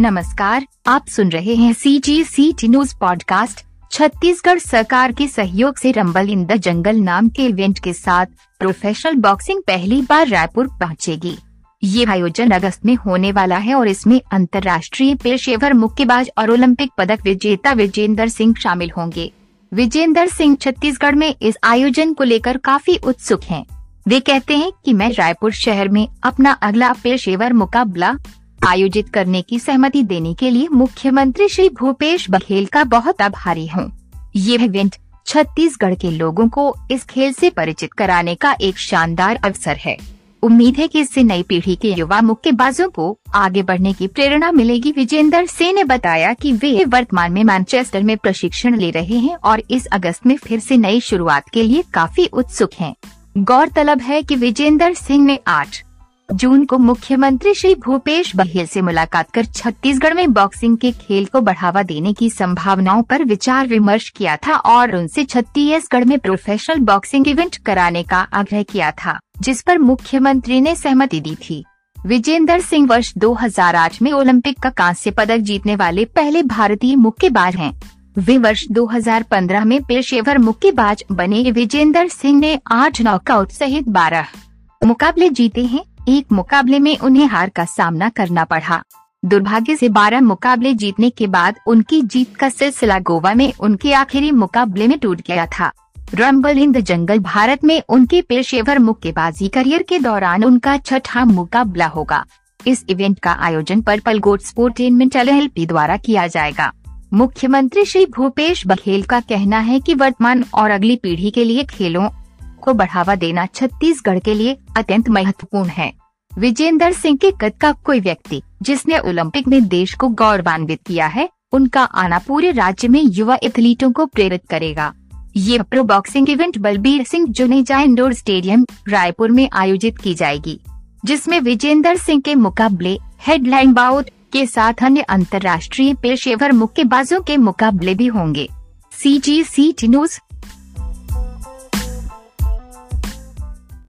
नमस्कार, आप सुन रहे हैं C G C T news podcast Chhattisgarh सरकार के सहयोग से रंबल इन द जंगल नाम के इवेंट के साथ प्रोफेशनल बॉक्सिंग पहली बार रायपुर पहुंचेगी। ये आयोजन अगस्त में होने वाला है और इसमें अंतर्राष्ट्रीय पेशेवर मुक्केबाज और ओलंपिक पदक विजेता विजेंद्र सिंह शामिल होंगे विजेंद्र सिंह छत्तीसगढ़ में इस आयोजन को लेकर काफ़ी उत्सुक हैं। वे कहते हैं कि मैं रायपुर शहर में अपना अगला पेशेवर मुकाबला आयोजित करने की सहमति देने के लिए मुख्यमंत्री श्री भूपेश बघेल का बहुत आभारी हूँ। ये इवेंट छत्तीसगढ़ के लोगों को इस खेल से परिचित कराने का एक शानदार अवसर है। उम्मीद है कि इससे नई पीढ़ी के युवा मुक्केबाजों को आगे बढ़ने की प्रेरणा मिलेगी। विजेंद्र सिंह ने बताया कि वे वर्तमान में मैनचेस्टर में प्रशिक्षण ले रहे हैं और इस अगस्त में फिर से नई शुरुआत के लिए काफ़ी उत्सुक हैं। गौरतलब है कि विजेंद्र सिंह ने आठ जून को मुख्यमंत्री श्री भूपेश बघेल से मुलाकात कर छत्तीसगढ़ में बॉक्सिंग के खेल को बढ़ावा देने की संभावनाओं पर विचार विमर्श किया था और उनसे छत्तीसगढ़ में प्रोफेशनल बॉक्सिंग इवेंट कराने का आग्रह किया था, जिस पर मुख्यमंत्री ने सहमति दी थी। विजेंद्र सिंह वर्ष 2008 में ओलंपिक का कांस्य पदक जीतने वाले पहले भारतीय मुक्केबाज हैं। वे वर्ष 2015 में पेशेवर मुक्केबाज बने विजेंद्र सिंह ने आठ नॉकआउट सहित 12 मुकाबले जीते हैं। एक मुकाबले में उन्हें हार का सामना करना पड़ा। दुर्भाग्य से 12 मुकाबले जीतने के बाद उनकी जीत का सिलसिला गोवा में उनके आखिरी मुकाबले में टूट गया था। Rumble in the jungle Bharat में उनके पेशेवर मुक्केबाजी करियर के दौरान उनका छठा मुकाबला होगा। इस इवेंट का आयोजन पर्पल गोट स्पोर्टेनमेंट एल द्वारा किया जाएगा। मुख्यमंत्री श्री भूपेश बघेल का कहना है कि वर्तमान और अगली पीढ़ी के लिए खेलों को बढ़ावा देना छत्तीसगढ़ के लिए अत्यंत महत्वपूर्ण है। विजेंद्र सिंह के कद का कोई व्यक्ति, जिसने ओलंपिक में देश को गौरवान्वित किया है, उनका आना पूरे राज्य में युवा एथलीटों को प्रेरित करेगा। ये pro boxing event Balbir Singh Juneja indoor stadium Raipur में आयोजित की जाएगी, जिसमें विजेंद्र सिंह के मुकाबले हेडलाइन बाउट के साथ अन्य अंतर्राष्ट्रीय पेशेवर मुक्केबाजों के मुकाबले भी होंगे। सी जी सी टी न्यूज़